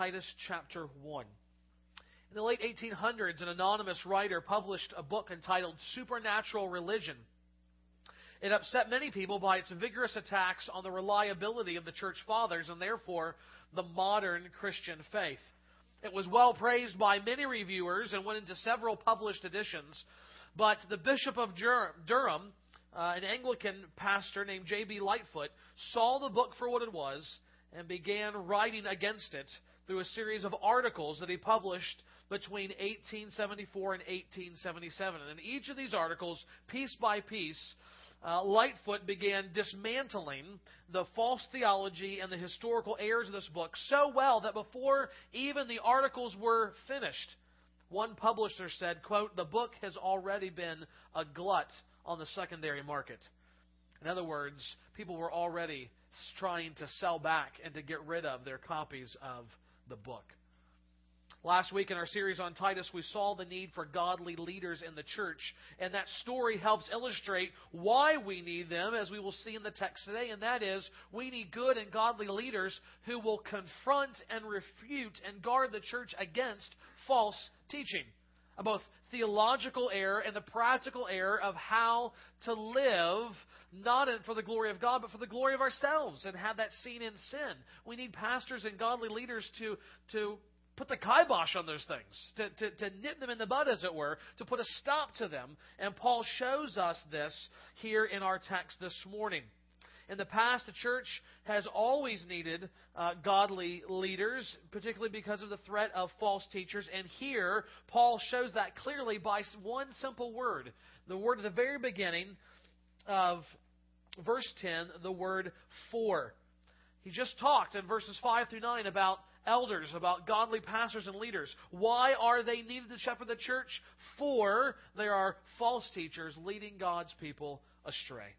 Titus chapter 1. In the late 1800s, an anonymous writer published a book entitled Supernatural Religion. It upset many people by its vigorous attacks on the reliability of the church fathers and therefore the modern Christian faith. It was well praised by many reviewers and went into several published editions, but the Bishop of Durham, uh, an Anglican pastor named J.B. Lightfoot, saw the book for what it was and began writing against it through a series of articles that he published between 1874 and 1877. And in each of these articles, piece by piece, uh, Lightfoot began dismantling the false theology and the historical errors of this book so well that before even the articles were finished, one publisher said, quote, the book has already been a glut on the secondary market. In other words, people were already trying to sell back and to get rid of their copies of the book. Last week in our series on Titus, we saw the need for godly leaders in the church, and that story helps illustrate why we need them, as we will see in the text today, and that is we need good and godly leaders who will confront and refute and guard the church against false teaching, both theological error and the practical error of how to live not for the glory of God, but for the glory of ourselves and have that seen in sin. We need pastors and godly leaders to, to put the kibosh on those things, to, to, to nip them in the bud, as it were, to put a stop to them. And Paul shows us this here in our text this morning. In the past, the church has always needed uh, godly leaders, particularly because of the threat of false teachers. And here, Paul shows that clearly by one simple word. The word at the very beginning of verse 10, the word for. He just talked in verses 5 through 9 about elders, about godly pastors and leaders. Why are they needed to shepherd the church? For there are false teachers leading God's people astray.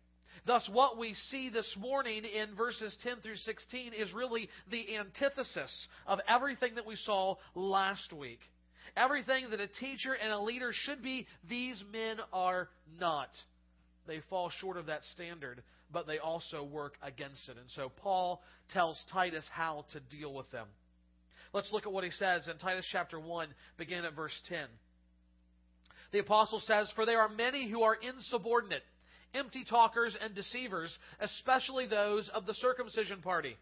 Thus, what we see this morning in verses 10 through 16 is really the antithesis of everything that we saw last week. Everything that a teacher and a leader should be, these men are not. They fall short of that standard, but they also work against it. And so Paul tells Titus how to deal with them. Let's look at what he says in Titus chapter 1, beginning at verse 10. The apostle says, For there are many who are insubordinate, empty talkers, and deceivers, especially those of the circumcision party.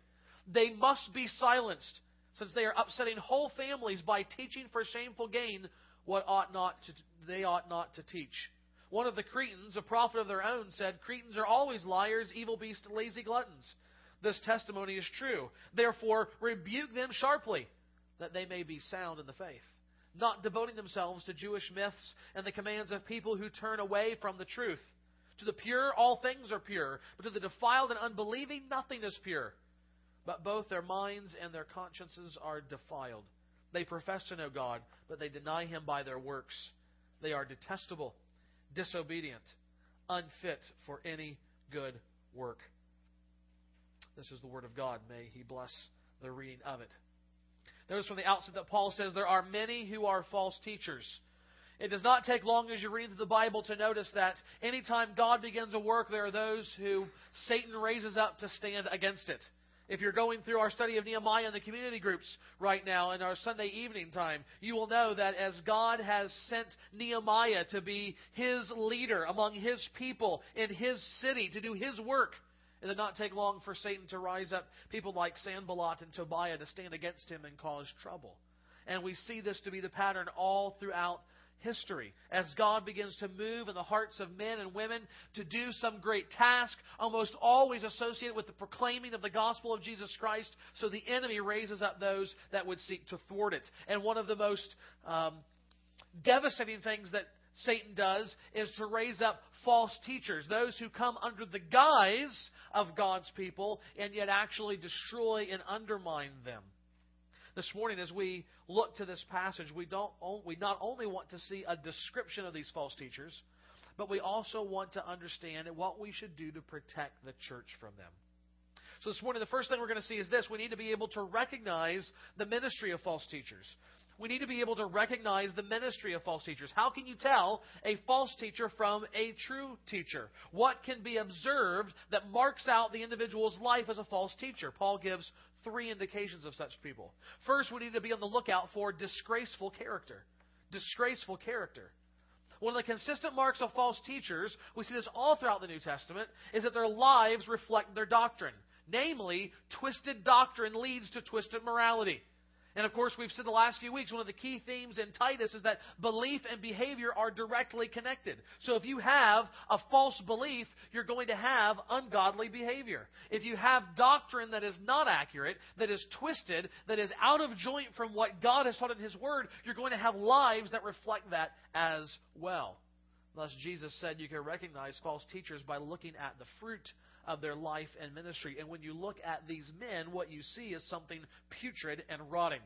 They must be silenced, since they are upsetting whole families by teaching for shameful gain what ought not to, they ought not to teach. One of the Cretans, a prophet of their own, said, Cretans are always liars, evil beasts, lazy gluttons. This testimony is true. Therefore, rebuke them sharply that they may be sound in the faith, not devoting themselves to Jewish myths and the commands of people who turn away from the truth. To the pure, all things are pure, but to the defiled and unbelieving, nothing is pure. But both their minds and their consciences are defiled. They profess to know God, but they deny Him by their works. They are detestable, disobedient, unfit for any good work. This is the Word of God. May He bless the reading of it. Notice from the outset that Paul says there are many who are false teachers. It does not take long as you read the Bible to notice that anytime God begins a work, there are those who Satan raises up to stand against it. If you're going through our study of Nehemiah in the community groups right now in our Sunday evening time, you will know that as God has sent Nehemiah to be his leader among his people in his city to do his work, it did not take long for Satan to rise up people like Sanballat and Tobiah to stand against him and cause trouble. And we see this to be the pattern all throughout history. As God begins to move in the hearts of men and women to do some great task, almost always associated with the proclaiming of the gospel of Jesus Christ, so the enemy raises up those that would seek to thwart it. And one of the most um, devastating things that Satan does is to raise up false teachers, those who come under the guise of God's people and yet actually destroy and undermine them. This morning, as we look to this passage, we, don't, we not only want to see a description of these false teachers, but we also want to understand what we should do to protect the church from them. So this morning, the first thing we're going to see is this. We need to be able to recognize the ministry of false teachers we need to be able to recognize the ministry of false teachers. How can you tell a false teacher from a true teacher? What can be observed that marks out the individual's life as a false teacher? Paul gives three indications of such people. First, we need to be on the lookout for disgraceful character. Disgraceful character. One of the consistent marks of false teachers, we see this all throughout the New Testament, is that their lives reflect their doctrine. Namely, twisted doctrine leads to twisted morality. And of course, we've said the last few weeks, one of the key themes in Titus is that belief and behavior are directly connected. So if you have a false belief, you're going to have ungodly behavior. If you have doctrine that is not accurate, that is twisted, that is out of joint from what God has taught in His Word, you're going to have lives that reflect that as well. Thus, Jesus said you can recognize false teachers by looking at the fruit of their life and ministry. And when you look at these men, what you see is something putrid and rotting.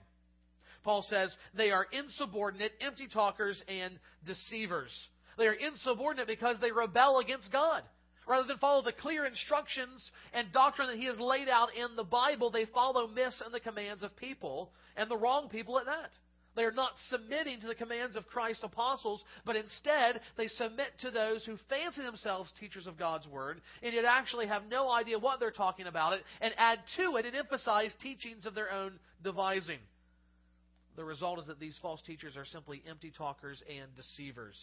Paul says they are insubordinate, empty talkers, and deceivers. They are insubordinate because they rebel against God. Rather than follow the clear instructions and doctrine that He has laid out in the Bible, they follow myths and the commands of people, and the wrong people at that. They are not submitting to the commands of Christ's apostles, but instead they submit to those who fancy themselves teachers of God's Word and yet actually have no idea what they're talking about it and add to it and emphasize teachings of their own devising. The result is that these false teachers are simply empty talkers and deceivers.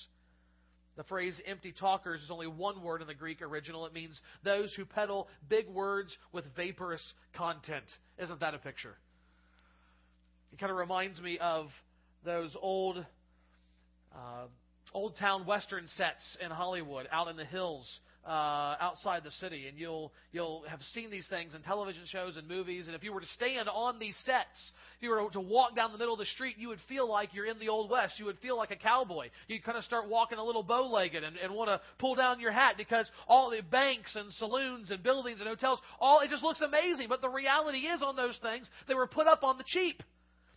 The phrase empty talkers is only one word in the Greek original. It means those who peddle big words with vaporous content. Isn't that a picture? It kind of reminds me of those old uh, old town western sets in Hollywood, out in the hills, uh, outside the city, and you'll you'll have seen these things in television shows and movies. And if you were to stand on these sets, if you were to walk down the middle of the street, you would feel like you're in the old west. You would feel like a cowboy. You'd kind of start walking a little bow-legged and, and want to pull down your hat because all the banks and saloons and buildings and hotels, all it just looks amazing. But the reality is, on those things, they were put up on the cheap.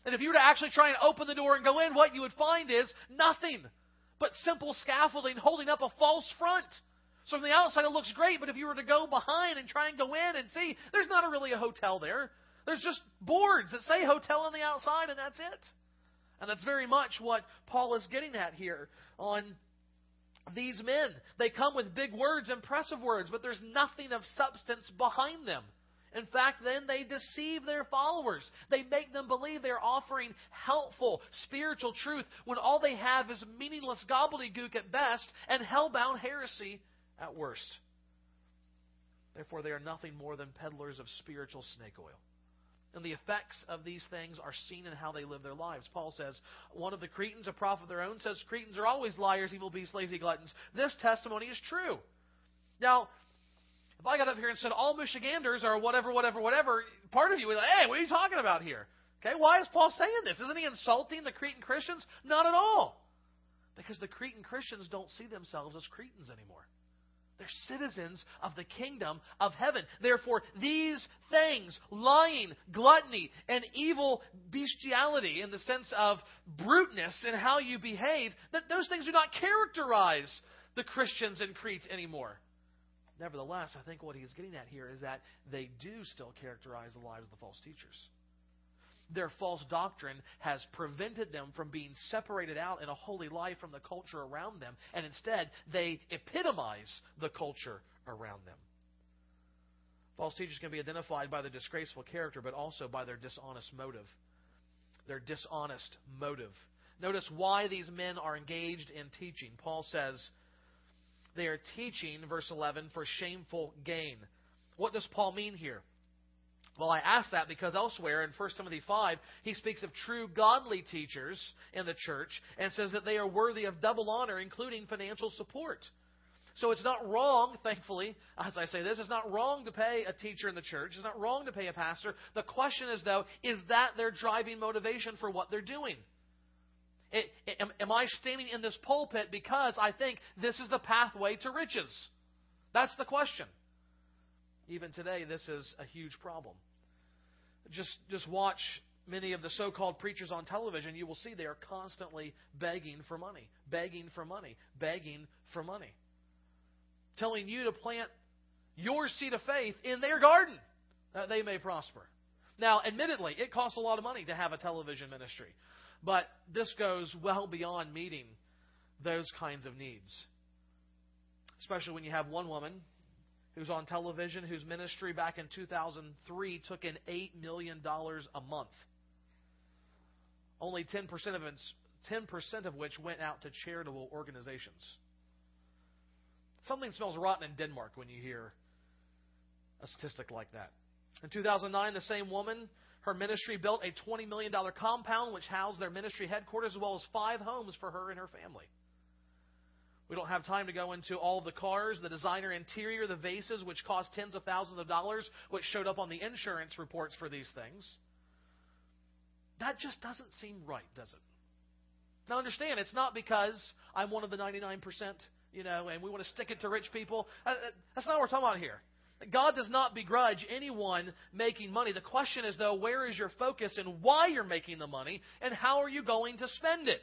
And if you were to actually try and open the door and go in, what you would find is nothing but simple scaffolding holding up a false front. So from the outside, it looks great, but if you were to go behind and try and go in and see, there's not a really a hotel there. There's just boards that say hotel on the outside, and that's it. And that's very much what Paul is getting at here on these men. They come with big words, impressive words, but there's nothing of substance behind them. In fact, then they deceive their followers. They make them believe they're offering helpful spiritual truth when all they have is meaningless gobbledygook at best and hell-bound heresy at worst. Therefore, they are nothing more than peddlers of spiritual snake oil. And the effects of these things are seen in how they live their lives. Paul says, one of the Cretans, a prophet of their own, says Cretans are always liars, evil beasts, lazy gluttons. This testimony is true. Now, if I got up here and said all Michiganders are whatever, whatever, whatever, part of you would be like, hey, what are you talking about here? Okay, why is Paul saying this? Isn't he insulting the Cretan Christians? Not at all. Because the Cretan Christians don't see themselves as Cretans anymore. They're citizens of the kingdom of heaven. Therefore, these things, lying, gluttony, and evil bestiality in the sense of bruteness in how you behave, that those things do not characterize the Christians in Crete anymore. Nevertheless, I think what he's getting at here is that they do still characterize the lives of the false teachers. Their false doctrine has prevented them from being separated out in a holy life from the culture around them, and instead they epitomize the culture around them. False teachers can be identified by their disgraceful character, but also by their dishonest motive. Their dishonest motive. Notice why these men are engaged in teaching. Paul says, they are teaching, verse 11, for shameful gain. What does Paul mean here? Well, I ask that because elsewhere in 1 Timothy 5, he speaks of true godly teachers in the church and says that they are worthy of double honor, including financial support. So it's not wrong, thankfully, as I say this, it's not wrong to pay a teacher in the church. It's not wrong to pay a pastor. The question is, though, is that their driving motivation for what they're doing? It, am, am I standing in this pulpit because I think this is the pathway to riches? That's the question. Even today, this is a huge problem. Just, just watch many of the so called preachers on television. You will see they are constantly begging for money, begging for money, begging for money. Telling you to plant your seed of faith in their garden that they may prosper. Now, admittedly, it costs a lot of money to have a television ministry. But this goes well beyond meeting those kinds of needs. Especially when you have one woman who's on television, whose ministry back in 2003 took in $8 million a month. Only 10% of, its, 10% of which went out to charitable organizations. Something smells rotten in Denmark when you hear a statistic like that. In 2009, the same woman, her ministry built a $20 million compound which housed their ministry headquarters as well as five homes for her and her family. We don't have time to go into all the cars, the designer interior, the vases, which cost tens of thousands of dollars, which showed up on the insurance reports for these things. That just doesn't seem right, does it? Now, understand, it's not because I'm one of the 99%, you know, and we want to stick it to rich people. Uh, uh, that's not what we're talking about here. God does not begrudge anyone making money. The question is, though, where is your focus and why you're making the money, and how are you going to spend it?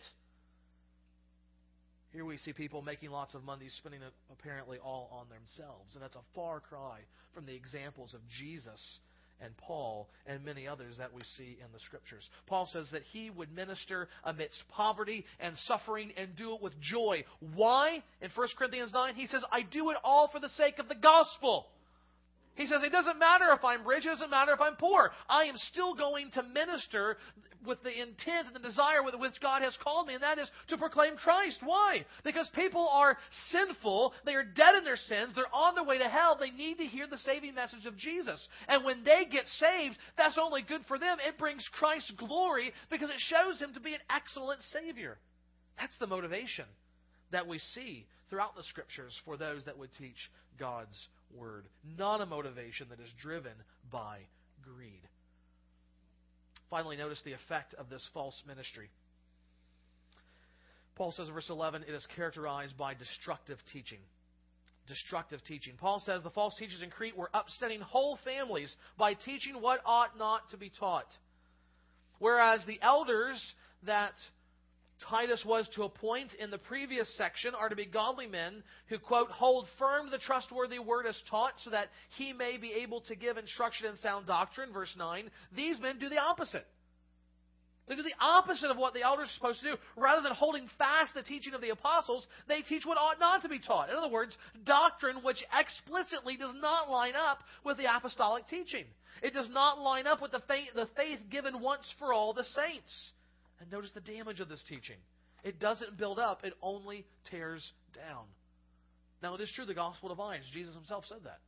Here we see people making lots of money, spending it apparently all on themselves. And that's a far cry from the examples of Jesus and Paul and many others that we see in the Scriptures. Paul says that he would minister amidst poverty and suffering and do it with joy. Why? In 1 Corinthians 9, he says, I do it all for the sake of the gospel. He says, It doesn't matter if I'm rich, it doesn't matter if I'm poor. I am still going to minister with the intent and the desire with which God has called me, and that is to proclaim Christ. Why? Because people are sinful, they are dead in their sins, they're on their way to hell, they need to hear the saving message of Jesus. And when they get saved, that's only good for them. It brings Christ glory because it shows him to be an excellent Savior. That's the motivation that we see throughout the Scriptures for those that would teach God's Word, not a motivation that is driven by greed. Finally, notice the effect of this false ministry. Paul says in verse 11, it is characterized by destructive teaching. Destructive teaching. Paul says the false teachers in Crete were upsetting whole families by teaching what ought not to be taught. Whereas the elders that Titus was to appoint in the previous section are to be godly men who, quote, hold firm the trustworthy word as taught so that he may be able to give instruction in sound doctrine, verse 9. These men do the opposite. They do the opposite of what the elders are supposed to do. Rather than holding fast the teaching of the apostles, they teach what ought not to be taught. In other words, doctrine which explicitly does not line up with the apostolic teaching. It does not line up with the faith, the faith given once for all the saints. And notice the damage of this teaching. It doesn't build up, it only tears down. Now, it is true the gospel divides. Jesus himself said that.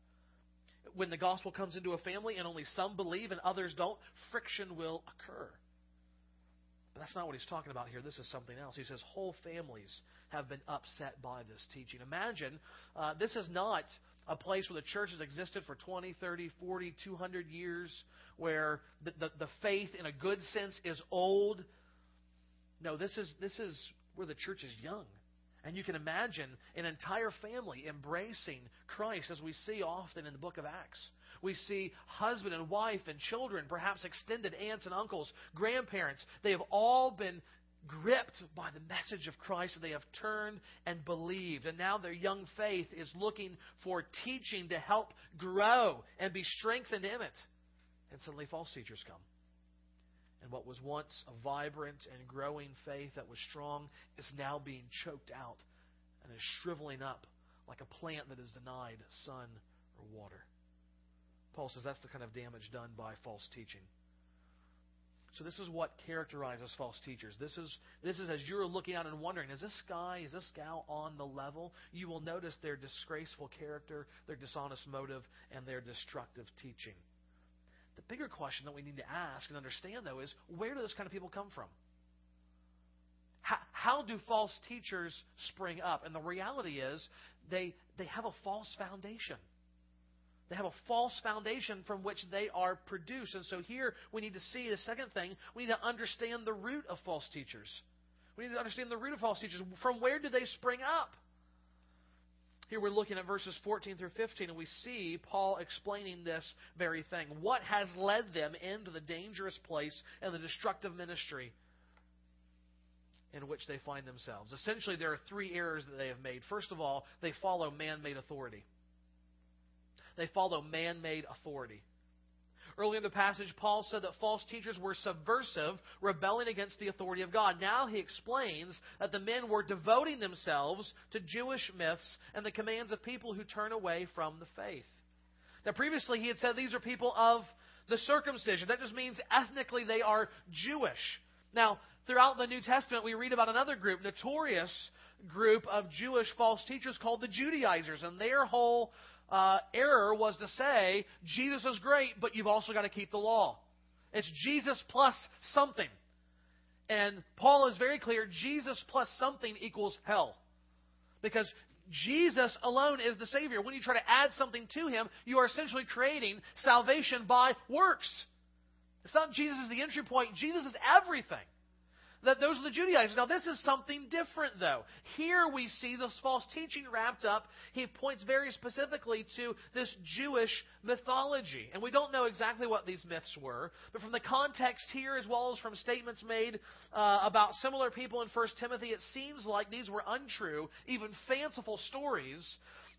When the gospel comes into a family and only some believe and others don't, friction will occur. But that's not what he's talking about here. This is something else. He says whole families have been upset by this teaching. Imagine uh, this is not a place where the church has existed for 20, 30, 40, 200 years, where the, the, the faith, in a good sense, is old no, this is, this is where the church is young. And you can imagine an entire family embracing Christ as we see often in the book of Acts. We see husband and wife and children, perhaps extended aunts and uncles, grandparents. They have all been gripped by the message of Christ and they have turned and believed. And now their young faith is looking for teaching to help grow and be strengthened in it. And suddenly false teachers come. And what was once a vibrant and growing faith that was strong is now being choked out and is shriveling up like a plant that is denied sun or water. Paul says that's the kind of damage done by false teaching. So this is what characterizes false teachers. This is this is as you're looking out and wondering, is this guy, is this gal on the level? You will notice their disgraceful character, their dishonest motive, and their destructive teaching. The bigger question that we need to ask and understand, though, is where do those kind of people come from? How, how do false teachers spring up? And the reality is they, they have a false foundation. They have a false foundation from which they are produced. And so here we need to see the second thing, we need to understand the root of false teachers. We need to understand the root of false teachers. From where do they spring up? Here we're looking at verses 14 through 15, and we see Paul explaining this very thing. What has led them into the dangerous place and the destructive ministry in which they find themselves? Essentially, there are three errors that they have made. First of all, they follow man made authority. They follow man made authority. Earlier in the passage, Paul said that false teachers were subversive, rebelling against the authority of God. Now he explains that the men were devoting themselves to Jewish myths and the commands of people who turn away from the faith. Now, previously he had said these are people of the circumcision. That just means ethnically they are Jewish. Now, throughout the New Testament, we read about another group, notorious group of Jewish false teachers called the Judaizers, and their whole uh, error was to say Jesus is great, but you've also got to keep the law. It's Jesus plus something. And Paul is very clear Jesus plus something equals hell. Because Jesus alone is the Savior. When you try to add something to Him, you are essentially creating salvation by works. It's not Jesus is the entry point, Jesus is everything that those are the Judaizers. Now, this is something different, though. Here we see this false teaching wrapped up. He points very specifically to this Jewish mythology. And we don't know exactly what these myths were, but from the context here, as well as from statements made uh, about similar people in 1 Timothy, it seems like these were untrue, even fanciful stories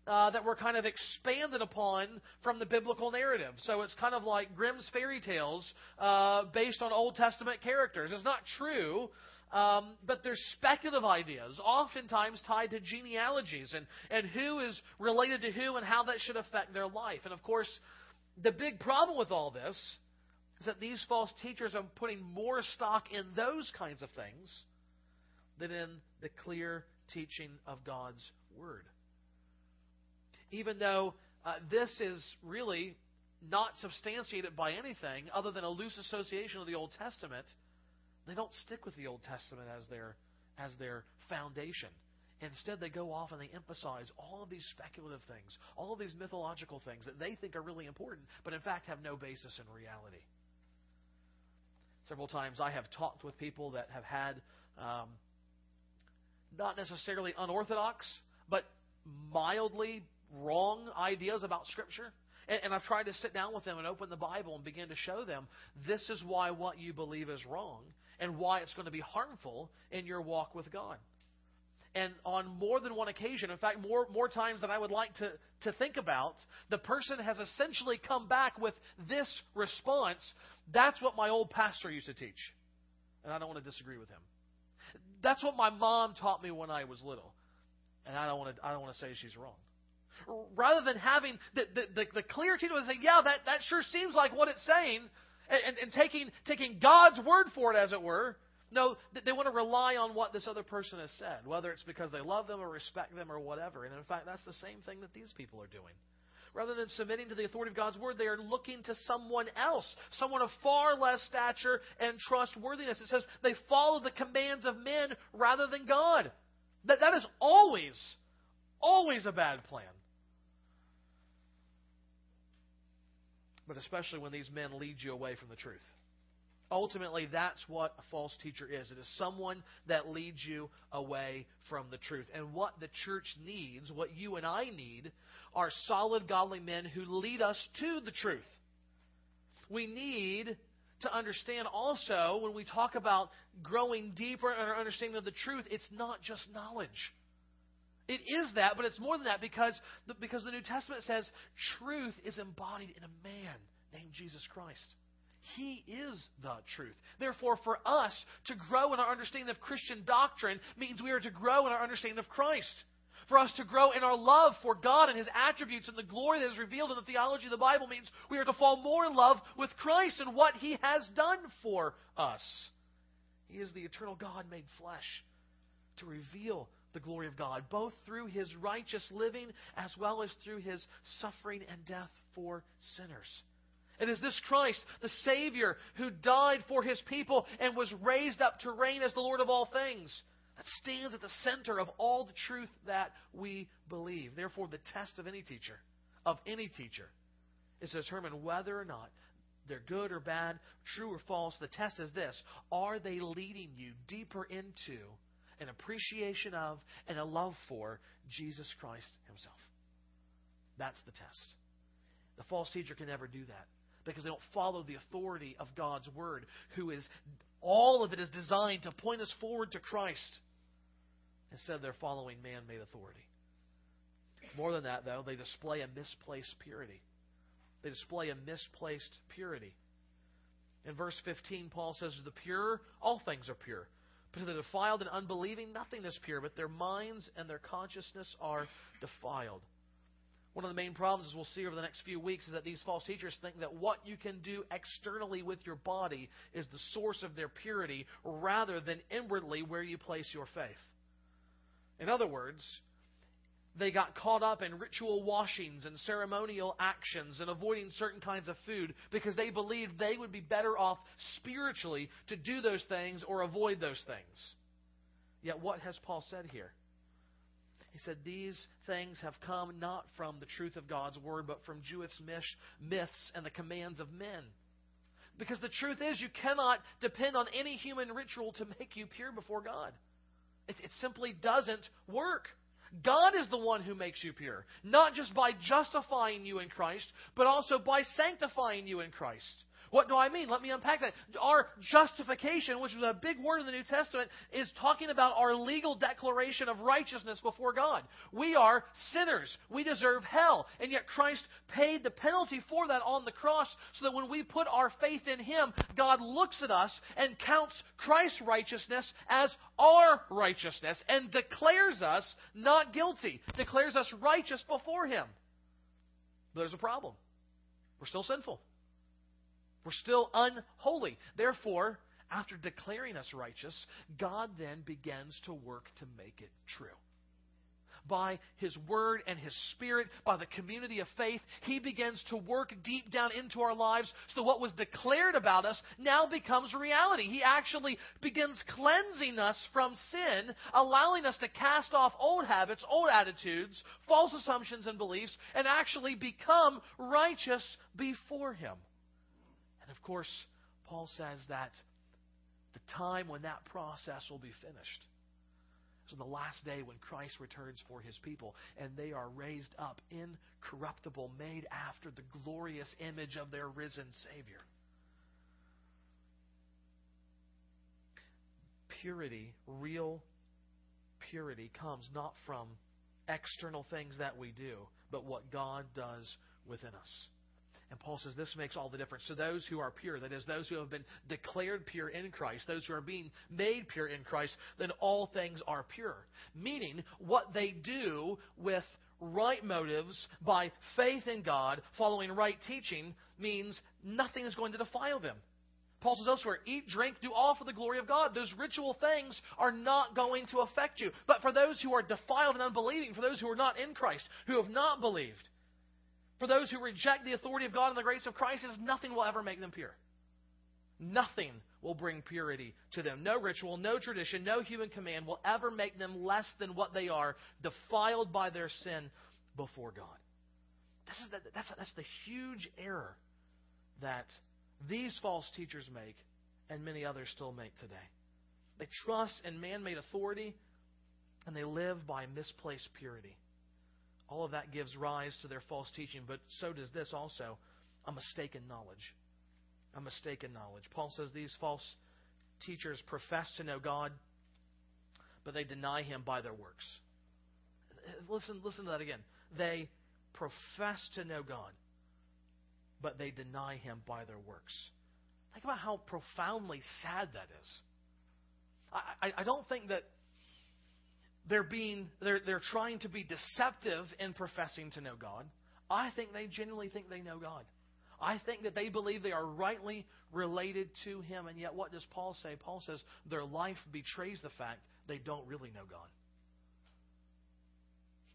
uh, that were kind of expanded upon from the biblical narrative. So it's kind of like Grimm's fairy tales uh, based on Old Testament characters. It's not true, um, but there's speculative ideas, oftentimes tied to genealogies and, and who is related to who and how that should affect their life. And of course, the big problem with all this is that these false teachers are putting more stock in those kinds of things than in the clear teaching of God's Word even though uh, this is really not substantiated by anything other than a loose association of the Old Testament, they don't stick with the Old Testament as their as their foundation. Instead, they go off and they emphasize all of these speculative things, all of these mythological things that they think are really important, but in fact have no basis in reality. Several times I have talked with people that have had um, not necessarily unorthodox, but mildly wrong ideas about Scripture. And, and I've tried to sit down with them and open the Bible and begin to show them this is why what you believe is wrong and why it's going to be harmful in your walk with God. And on more than one occasion, in fact, more, more times than I would like to, to think about, the person has essentially come back with this response That's what my old pastor used to teach. And I don't want to disagree with him. That's what my mom taught me when I was little. And I don't want to, I don't want to say she's wrong rather than having the, the, the, the clear teaching and saying, yeah, that, that sure seems like what it's saying, and, and, and taking, taking God's word for it, as it were. No, they want to rely on what this other person has said, whether it's because they love them or respect them or whatever. And in fact, that's the same thing that these people are doing. Rather than submitting to the authority of God's word, they are looking to someone else, someone of far less stature and trustworthiness. It says they follow the commands of men rather than God. That, that is always, always a bad plan. But especially when these men lead you away from the truth. Ultimately, that's what a false teacher is. It is someone that leads you away from the truth. And what the church needs, what you and I need, are solid, godly men who lead us to the truth. We need to understand also when we talk about growing deeper in our understanding of the truth, it's not just knowledge. It is that, but it's more than that because the, because the New Testament says truth is embodied in a man named Jesus Christ. He is the truth. Therefore, for us to grow in our understanding of Christian doctrine means we are to grow in our understanding of Christ. For us to grow in our love for God and His attributes and the glory that is revealed in the theology of the Bible means we are to fall more in love with Christ and what He has done for us. He is the eternal God made flesh to reveal the glory of God, both through his righteous living as well as through his suffering and death for sinners. It is this Christ, the Savior, who died for his people and was raised up to reign as the Lord of all things, that stands at the center of all the truth that we believe. Therefore, the test of any teacher, of any teacher, is to determine whether or not they're good or bad, true or false. The test is this Are they leading you deeper into an appreciation of, and a love for Jesus Christ Himself. That's the test. The false teacher can never do that because they don't follow the authority of God's Word, who is all of it is designed to point us forward to Christ. Instead, they're following man made authority. More than that, though, they display a misplaced purity. they display a misplaced purity. In verse 15, Paul says, To the pure, all things are pure. But to the defiled and unbelieving, nothing is pure, but their minds and their consciousness are defiled. One of the main problems, as we'll see over the next few weeks, is that these false teachers think that what you can do externally with your body is the source of their purity rather than inwardly where you place your faith. In other words, they got caught up in ritual washings and ceremonial actions and avoiding certain kinds of food because they believed they would be better off spiritually to do those things or avoid those things. Yet, what has Paul said here? He said, These things have come not from the truth of God's word, but from Jewish myths and the commands of men. Because the truth is, you cannot depend on any human ritual to make you pure before God. It, it simply doesn't work. God is the one who makes you pure, not just by justifying you in Christ, but also by sanctifying you in Christ. What do I mean? Let me unpack that. Our justification, which is a big word in the New Testament, is talking about our legal declaration of righteousness before God. We are sinners. We deserve hell. And yet Christ paid the penalty for that on the cross so that when we put our faith in Him, God looks at us and counts Christ's righteousness as our righteousness and declares us not guilty, declares us righteous before Him. But there's a problem. We're still sinful. We're still unholy. Therefore, after declaring us righteous, God then begins to work to make it true. By His Word and His Spirit, by the community of faith, He begins to work deep down into our lives so what was declared about us now becomes reality. He actually begins cleansing us from sin, allowing us to cast off old habits, old attitudes, false assumptions and beliefs, and actually become righteous before Him. Course, Paul says that the time when that process will be finished is on the last day when Christ returns for his people and they are raised up incorruptible, made after the glorious image of their risen Savior. Purity, real purity, comes not from external things that we do, but what God does within us. And Paul says this makes all the difference. So those who are pure, that is, those who have been declared pure in Christ, those who are being made pure in Christ, then all things are pure. Meaning, what they do with right motives by faith in God, following right teaching, means nothing is going to defile them. Paul says elsewhere, eat, drink, do all for the glory of God. Those ritual things are not going to affect you. But for those who are defiled and unbelieving, for those who are not in Christ, who have not believed, for those who reject the authority of God and the grace of Christ is nothing will ever make them pure. Nothing will bring purity to them. No ritual, no tradition, no human command will ever make them less than what they are, defiled by their sin before God. This is the, that's, that's the huge error that these false teachers make and many others still make today. They trust in man made authority and they live by misplaced purity. All of that gives rise to their false teaching, but so does this also a mistaken knowledge. A mistaken knowledge. Paul says these false teachers profess to know God, but they deny him by their works. Listen, listen to that again. They profess to know God, but they deny him by their works. Think about how profoundly sad that is. I, I, I don't think that they're being they're they're trying to be deceptive in professing to know God. I think they genuinely think they know God. I think that they believe they are rightly related to Him, and yet what does Paul say? Paul says their life betrays the fact they don't really know God.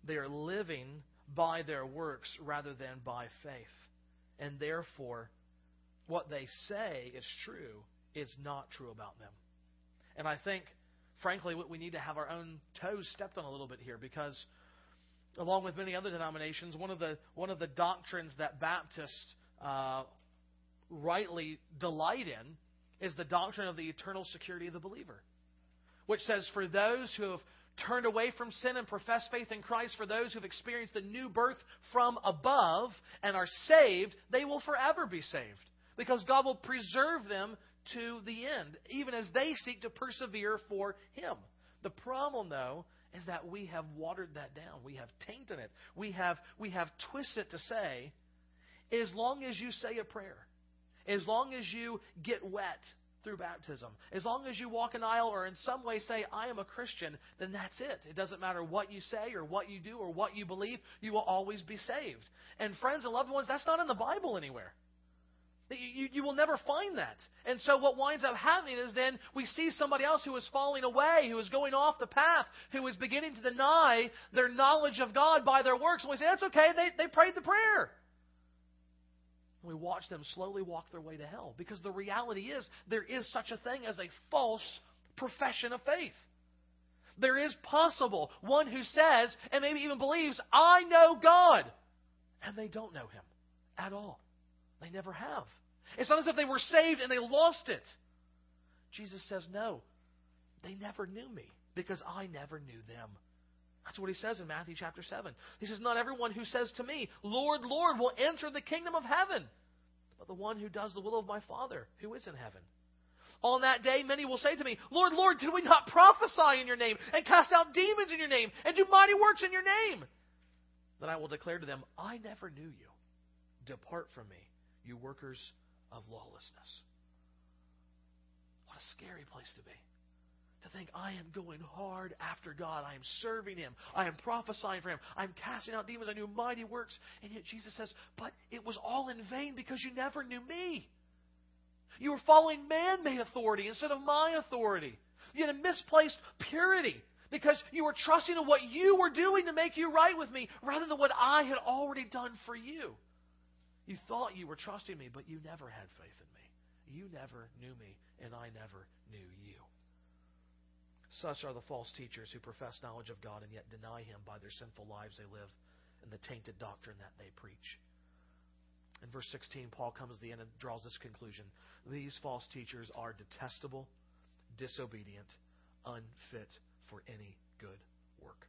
They are living by their works rather than by faith. And therefore, what they say is true is not true about them. And I think frankly, what we need to have our own toes stepped on a little bit here because, along with many other denominations, one of the one of the doctrines that Baptists uh, rightly delight in is the doctrine of the eternal security of the believer, which says, for those who have turned away from sin and profess faith in Christ, for those who've experienced the new birth from above and are saved, they will forever be saved. Because God will preserve them to the end, even as they seek to persevere for Him. The problem, though, is that we have watered that down. We have tainted it. We have, we have twisted it to say as long as you say a prayer, as long as you get wet through baptism, as long as you walk an aisle or in some way say, I am a Christian, then that's it. It doesn't matter what you say or what you do or what you believe, you will always be saved. And friends and loved ones, that's not in the Bible anywhere. You, you, will never find that. And so what winds up happening is then we see somebody else who is falling away, who is going off the path, who is beginning to deny their knowledge of God by their works. And we say, that's okay, they, they prayed the prayer. We watch them slowly walk their way to hell. Because the reality is, there is such a thing as a false profession of faith. There is possible one who says, and maybe even believes, I know God. And they don't know Him at all. They never have. It's not as if they were saved and they lost it. Jesus says, No, they never knew me because I never knew them. That's what he says in Matthew chapter 7. He says, Not everyone who says to me, Lord, Lord, will enter the kingdom of heaven, but the one who does the will of my Father who is in heaven. On that day, many will say to me, Lord, Lord, did we not prophesy in your name, and cast out demons in your name, and do mighty works in your name? Then I will declare to them, I never knew you. Depart from me, you workers of lawlessness. What a scary place to be. To think, I am going hard after God. I am serving Him. I am prophesying for Him. I'm casting out demons. I do mighty works. And yet Jesus says, But it was all in vain because you never knew me. You were following man made authority instead of my authority. You had a misplaced purity because you were trusting in what you were doing to make you right with me rather than what I had already done for you. You thought you were trusting me, but you never had faith in me. You never knew me, and I never knew you. Such are the false teachers who profess knowledge of God and yet deny Him by their sinful lives they live and the tainted doctrine that they preach. In verse 16, Paul comes to the end and draws this conclusion. These false teachers are detestable, disobedient, unfit for any good work.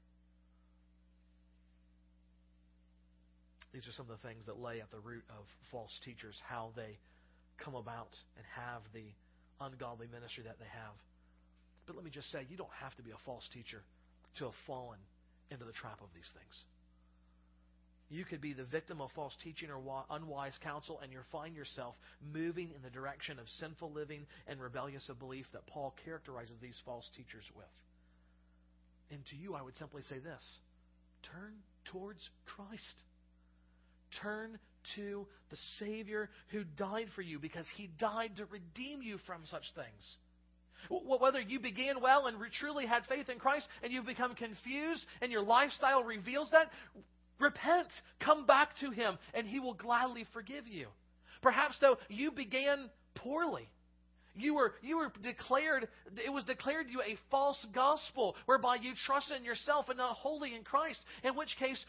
These are some of the things that lay at the root of false teachers, how they come about and have the ungodly ministry that they have. But let me just say, you don't have to be a false teacher to have fallen into the trap of these things. You could be the victim of false teaching or unwise counsel, and you find yourself moving in the direction of sinful living and rebellious of belief that Paul characterizes these false teachers with. And to you, I would simply say this turn towards Christ. Turn to the Savior who died for you because he died to redeem you from such things. Whether you began well and truly had faith in Christ and you've become confused and your lifestyle reveals that, repent, come back to Him, and He will gladly forgive you. Perhaps, though, you began poorly. You were, you were declared, it was declared you a false gospel whereby you trusted in yourself and not wholly in Christ, in which case,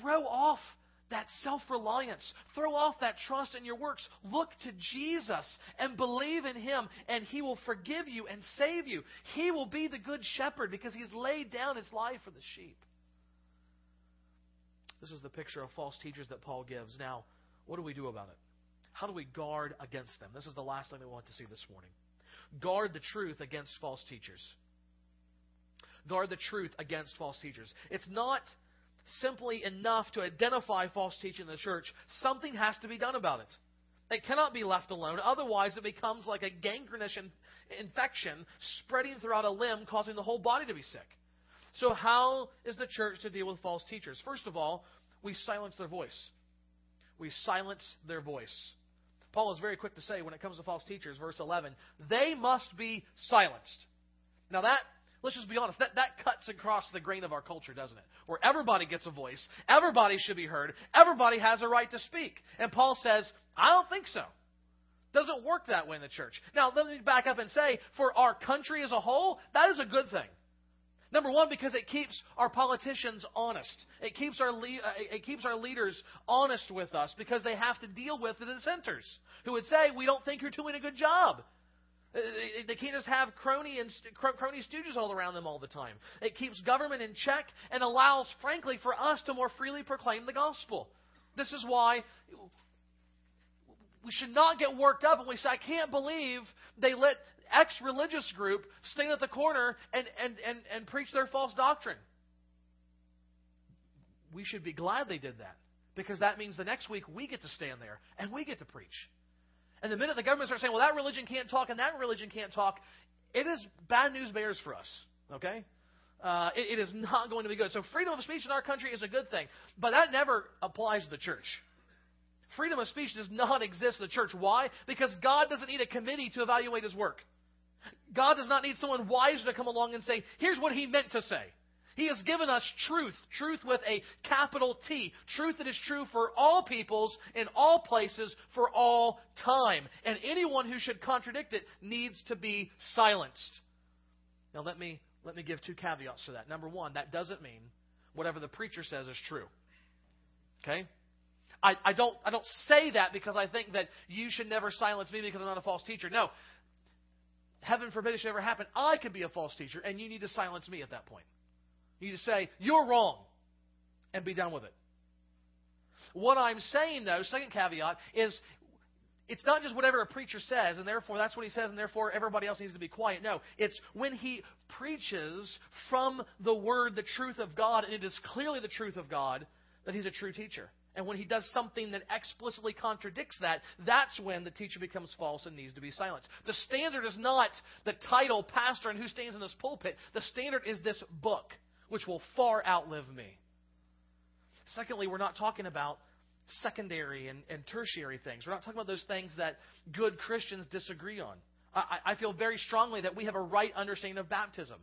throw off that self reliance. Throw off that trust in your works. Look to Jesus and believe in Him, and He will forgive you and save you. He will be the good shepherd because He's laid down His life for the sheep. This is the picture of false teachers that Paul gives. Now, what do we do about it? How do we guard against them? This is the last thing we want to see this morning. Guard the truth against false teachers. Guard the truth against false teachers. It's not simply enough to identify false teaching in the church. Something has to be done about it. It cannot be left alone. Otherwise, it becomes like a gangrenous infection spreading throughout a limb, causing the whole body to be sick. So, how is the church to deal with false teachers? First of all, we silence their voice. We silence their voice. Paul is very quick to say when it comes to false teachers, verse 11, they must be silenced. Now, that let's just be honest, that, that cuts across the grain of our culture, doesn't it? Where everybody gets a voice, everybody should be heard, everybody has a right to speak. And Paul says, I don't think so. Doesn't work that way in the church. Now, let me back up and say, for our country as a whole, that is a good thing. Number one, because it keeps our politicians honest. It keeps our, le- uh, it keeps our leaders honest with us because they have to deal with the dissenters who would say, We don't think you're doing a good job. Uh, they can't just have crony and crony stooges all around them all the time. It keeps government in check and allows, frankly, for us to more freely proclaim the gospel. This is why we should not get worked up and we say, I can't believe they let X religious group stand at the corner and, and, and, and preach their false doctrine. We should be glad they did that because that means the next week we get to stand there and we get to preach. And the minute the government starts saying, well, that religion can't talk and that religion can't talk, it is bad news bears for us. Okay? Uh, it, it is not going to be good. So freedom of speech in our country is a good thing, but that never applies to the church. Freedom of speech does not exist in the church. Why? Because God doesn't need a committee to evaluate His work. God does not need someone wise to come along and say, here's what He meant to say. He has given us truth, truth with a capital T, truth that is true for all peoples, in all places, for all time. And anyone who should contradict it needs to be silenced. Now, let me, let me give two caveats to that. Number one, that doesn't mean whatever the preacher says is true. Okay? I, I, don't, I don't say that because I think that you should never silence me because I'm not a false teacher. No. Heaven forbid it should ever happen. I could be a false teacher, and you need to silence me at that point. You just say, You're wrong, and be done with it. What I'm saying, though, second caveat, is it's not just whatever a preacher says, and therefore that's what he says, and therefore everybody else needs to be quiet. No, it's when he preaches from the Word the truth of God, and it is clearly the truth of God, that he's a true teacher. And when he does something that explicitly contradicts that, that's when the teacher becomes false and needs to be silenced. The standard is not the title, pastor, and who stands in this pulpit. The standard is this book which will far outlive me. Secondly, we're not talking about secondary and, and tertiary things. We're not talking about those things that good Christians disagree on. I, I feel very strongly that we have a right understanding of baptism.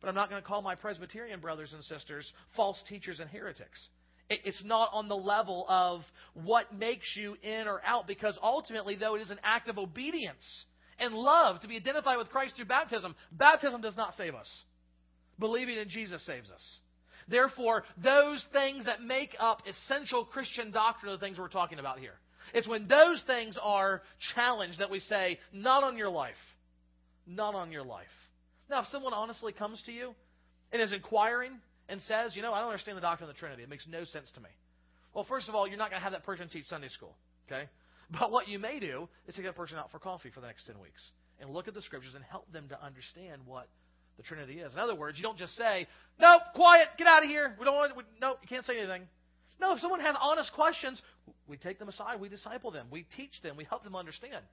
But I'm not going to call my Presbyterian brothers and sisters false teachers and heretics. It's not on the level of what makes you in or out, because ultimately, though it is an act of obedience and love to be identified with Christ through baptism, baptism does not save us. Believing in Jesus saves us. Therefore, those things that make up essential Christian doctrine are the things we're talking about here. It's when those things are challenged that we say, not on your life. Not on your life. Now, if someone honestly comes to you and is inquiring and says, you know, I don't understand the doctrine of the Trinity, it makes no sense to me. Well, first of all, you're not going to have that person teach Sunday school, okay? But what you may do is take that person out for coffee for the next 10 weeks and look at the scriptures and help them to understand what the Trinity is. In other words, you don't just say, "Nope, quiet, get out of here. We don't want. We, nope, you can't say anything." No, if someone has honest questions, we take them aside, we disciple them, we teach them, we help them understand.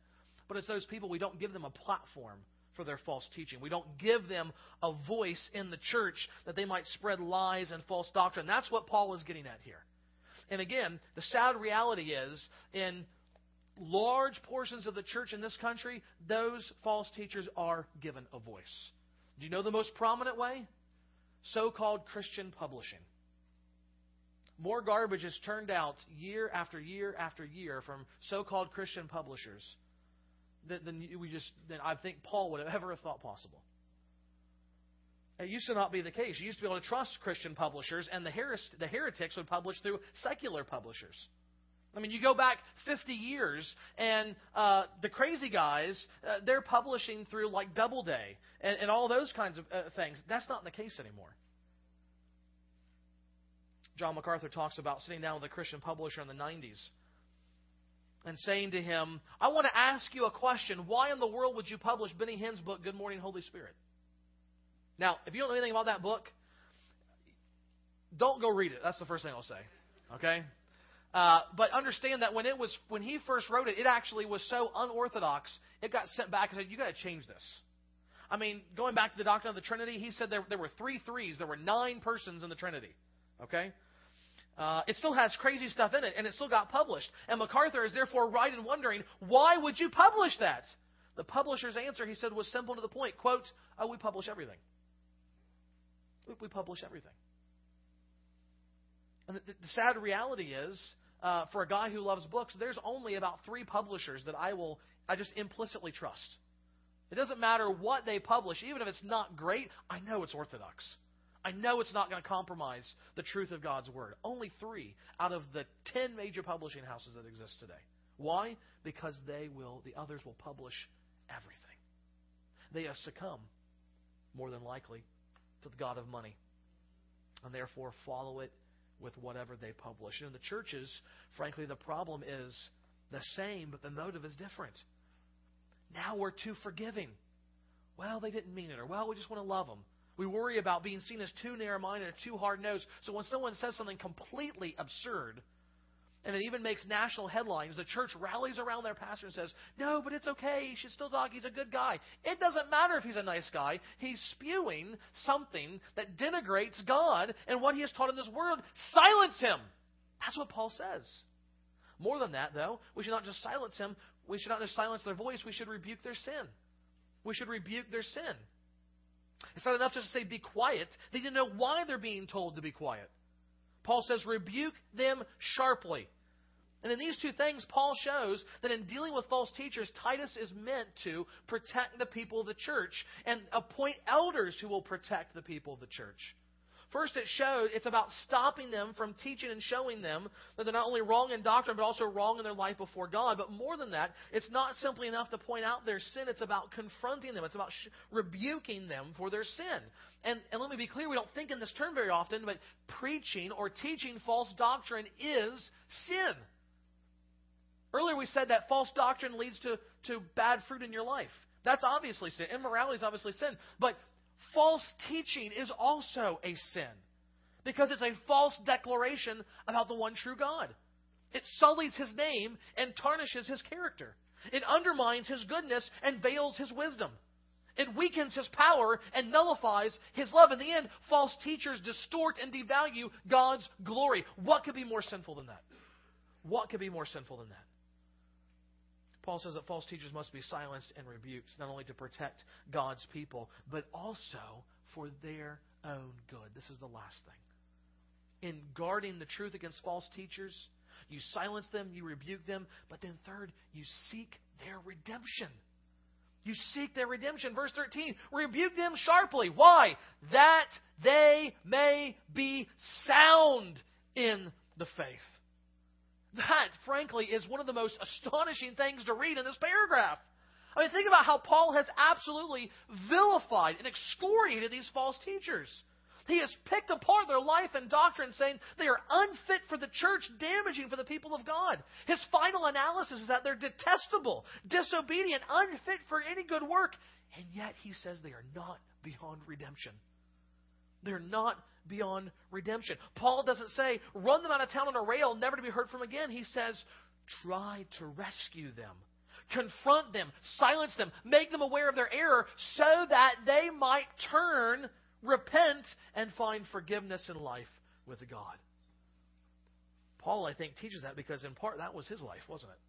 But it's those people we don't give them a platform for their false teaching. We don't give them a voice in the church that they might spread lies and false doctrine. That's what Paul is getting at here. And again, the sad reality is in large portions of the church in this country, those false teachers are given a voice. Do you know the most prominent way? So called Christian publishing. More garbage is turned out year after year after year from so called Christian publishers than, we just, than I think Paul would have ever have thought possible. It used to not be the case. You used to be able to trust Christian publishers, and the, heres- the heretics would publish through secular publishers. I mean, you go back 50 years, and uh, the crazy guys, uh, they're publishing through like Doubleday and, and all those kinds of uh, things. That's not the case anymore. John MacArthur talks about sitting down with a Christian publisher in the 90s and saying to him, I want to ask you a question. Why in the world would you publish Benny Hinn's book, Good Morning, Holy Spirit? Now, if you don't know anything about that book, don't go read it. That's the first thing I'll say. Okay? Uh, but understand that when it was when he first wrote it, it actually was so unorthodox. It got sent back and said, "You got to change this." I mean, going back to the doctrine of the Trinity, he said there, there were three threes. There were nine persons in the Trinity. Okay, uh, it still has crazy stuff in it, and it still got published. And MacArthur is therefore right in wondering why would you publish that? The publisher's answer, he said, was simple to the point. "Quote: Oh, we publish everything. We publish everything." And the, the sad reality is uh, for a guy who loves books, there's only about three publishers that I will I just implicitly trust. It doesn't matter what they publish, even if it's not great. I know it's orthodox. I know it's not going to compromise the truth of God's word. Only three out of the ten major publishing houses that exist today. Why? Because they will, the others will publish everything. They have succumbed, more than likely, to the God of money, and therefore follow it with whatever they publish. And in the churches, frankly, the problem is the same, but the motive is different. Now we're too forgiving. Well, they didn't mean it, or well, we just want to love them. We worry about being seen as too narrow minded or too hard nosed. So when someone says something completely absurd, and it even makes national headlines. The church rallies around their pastor and says, No, but it's okay. He should still talk. He's a good guy. It doesn't matter if he's a nice guy. He's spewing something that denigrates God and what he has taught in this world. Silence him. That's what Paul says. More than that, though, we should not just silence him. We should not just silence their voice. We should rebuke their sin. We should rebuke their sin. It's not enough just to say, be quiet. They need to know why they're being told to be quiet. Paul says, rebuke them sharply. And in these two things, Paul shows that in dealing with false teachers, Titus is meant to protect the people of the church and appoint elders who will protect the people of the church. First, it shows it's about stopping them from teaching and showing them that they're not only wrong in doctrine, but also wrong in their life before God. But more than that, it's not simply enough to point out their sin. It's about confronting them. It's about sh- rebuking them for their sin. And, and let me be clear, we don't think in this term very often, but preaching or teaching false doctrine is sin. Earlier we said that false doctrine leads to, to bad fruit in your life. That's obviously sin. Immorality is obviously sin. But false teaching is also a sin because it's a false declaration about the one true God. It sullies his name and tarnishes his character. It undermines his goodness and veils his wisdom. It weakens his power and nullifies his love. In the end, false teachers distort and devalue God's glory. What could be more sinful than that? What could be more sinful than that? Paul says that false teachers must be silenced and rebuked, not only to protect God's people, but also for their own good. This is the last thing. In guarding the truth against false teachers, you silence them, you rebuke them, but then third, you seek their redemption. You seek their redemption. Verse 13, rebuke them sharply. Why? That they may be sound in the faith. That, frankly, is one of the most astonishing things to read in this paragraph. I mean, think about how Paul has absolutely vilified and excoriated these false teachers. He has picked apart their life and doctrine, saying they are unfit for the church, damaging for the people of God. His final analysis is that they're detestable, disobedient, unfit for any good work, and yet he says they are not beyond redemption. They're not beyond redemption. Paul doesn't say, run them out of town on a rail, never to be heard from again. He says, try to rescue them. Confront them, silence them, make them aware of their error so that they might turn, repent, and find forgiveness in life with God. Paul, I think, teaches that because in part that was his life, wasn't it?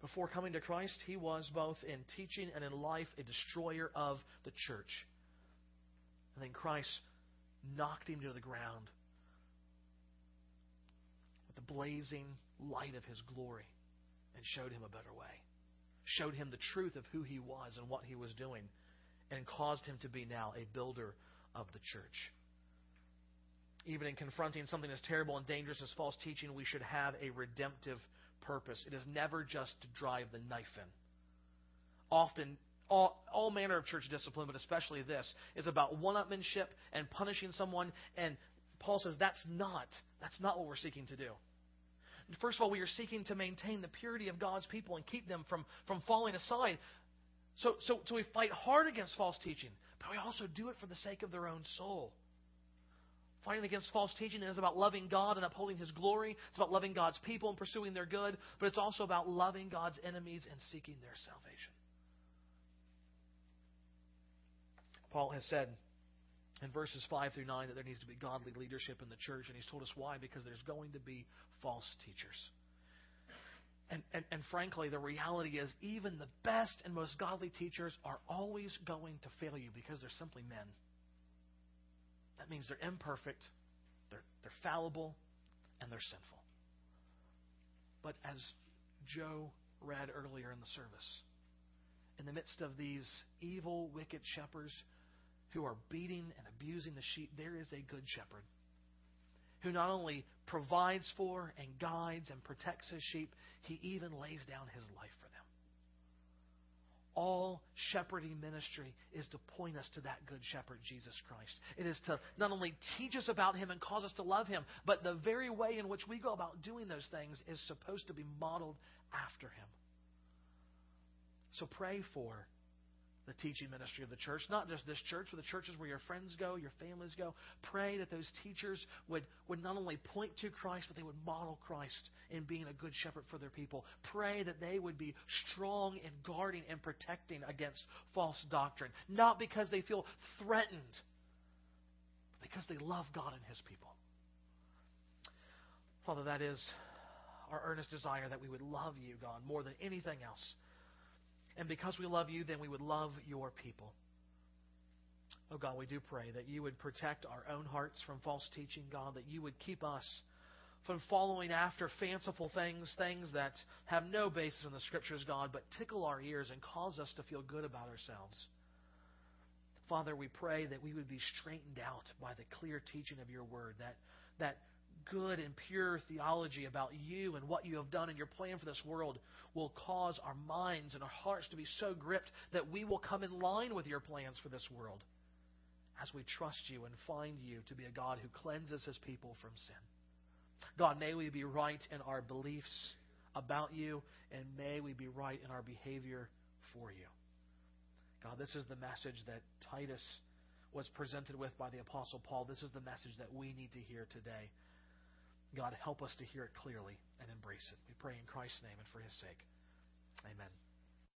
Before coming to Christ, he was both in teaching and in life a destroyer of the church. And then Christ knocked him to the ground with the blazing light of his glory and showed him a better way. Showed him the truth of who he was and what he was doing, and caused him to be now a builder of the church. Even in confronting something as terrible and dangerous as false teaching, we should have a redemptive purpose. It is never just to drive the knife in. Often, all, all manner of church discipline, but especially this, is about one-upmanship and punishing someone. And Paul says that's not that's not what we're seeking to do. First of all, we are seeking to maintain the purity of God's people and keep them from, from falling aside. So, so, so we fight hard against false teaching, but we also do it for the sake of their own soul. Fighting against false teaching is about loving God and upholding His glory. It's about loving God's people and pursuing their good, but it's also about loving God's enemies and seeking their salvation. Paul has said in verses 5 through 9 that there needs to be godly leadership in the church, and he's told us why because there's going to be false teachers. And, and, and frankly, the reality is, even the best and most godly teachers are always going to fail you because they're simply men. That means they're imperfect, they're, they're fallible, and they're sinful. But as Joe read earlier in the service, in the midst of these evil, wicked shepherds who are beating and abusing the sheep, there is a good shepherd who not only provides for and guides and protects his sheep, he even lays down his life for them. All shepherding ministry is to point us to that good shepherd, Jesus Christ. It is to not only teach us about him and cause us to love him, but the very way in which we go about doing those things is supposed to be modeled after him. So pray for the teaching ministry of the church, not just this church, but the churches where your friends go, your families go. Pray that those teachers would, would not only point to Christ, but they would model Christ in being a good shepherd for their people. Pray that they would be strong in guarding and protecting against false doctrine, not because they feel threatened, but because they love God and His people. Father, that is our earnest desire that we would love you, God, more than anything else. And because we love you, then we would love your people. Oh God, we do pray that you would protect our own hearts from false teaching, God, that you would keep us from following after fanciful things, things that have no basis in the Scriptures, God, but tickle our ears and cause us to feel good about ourselves. Father, we pray that we would be straightened out by the clear teaching of your word, that, that good and pure theology about you and what you have done and your plan for this world will cause our minds and our hearts to be so gripped that we will come in line with your plans for this world as we trust you and find you to be a God who cleanses his people from sin. God, may we be right in our beliefs about you, and may we be right in our behavior for you. God, this is the message that Titus was presented with by the Apostle Paul. This is the message that we need to hear today. God, help us to hear it clearly and embrace it. We pray in Christ's name and for his sake. Amen.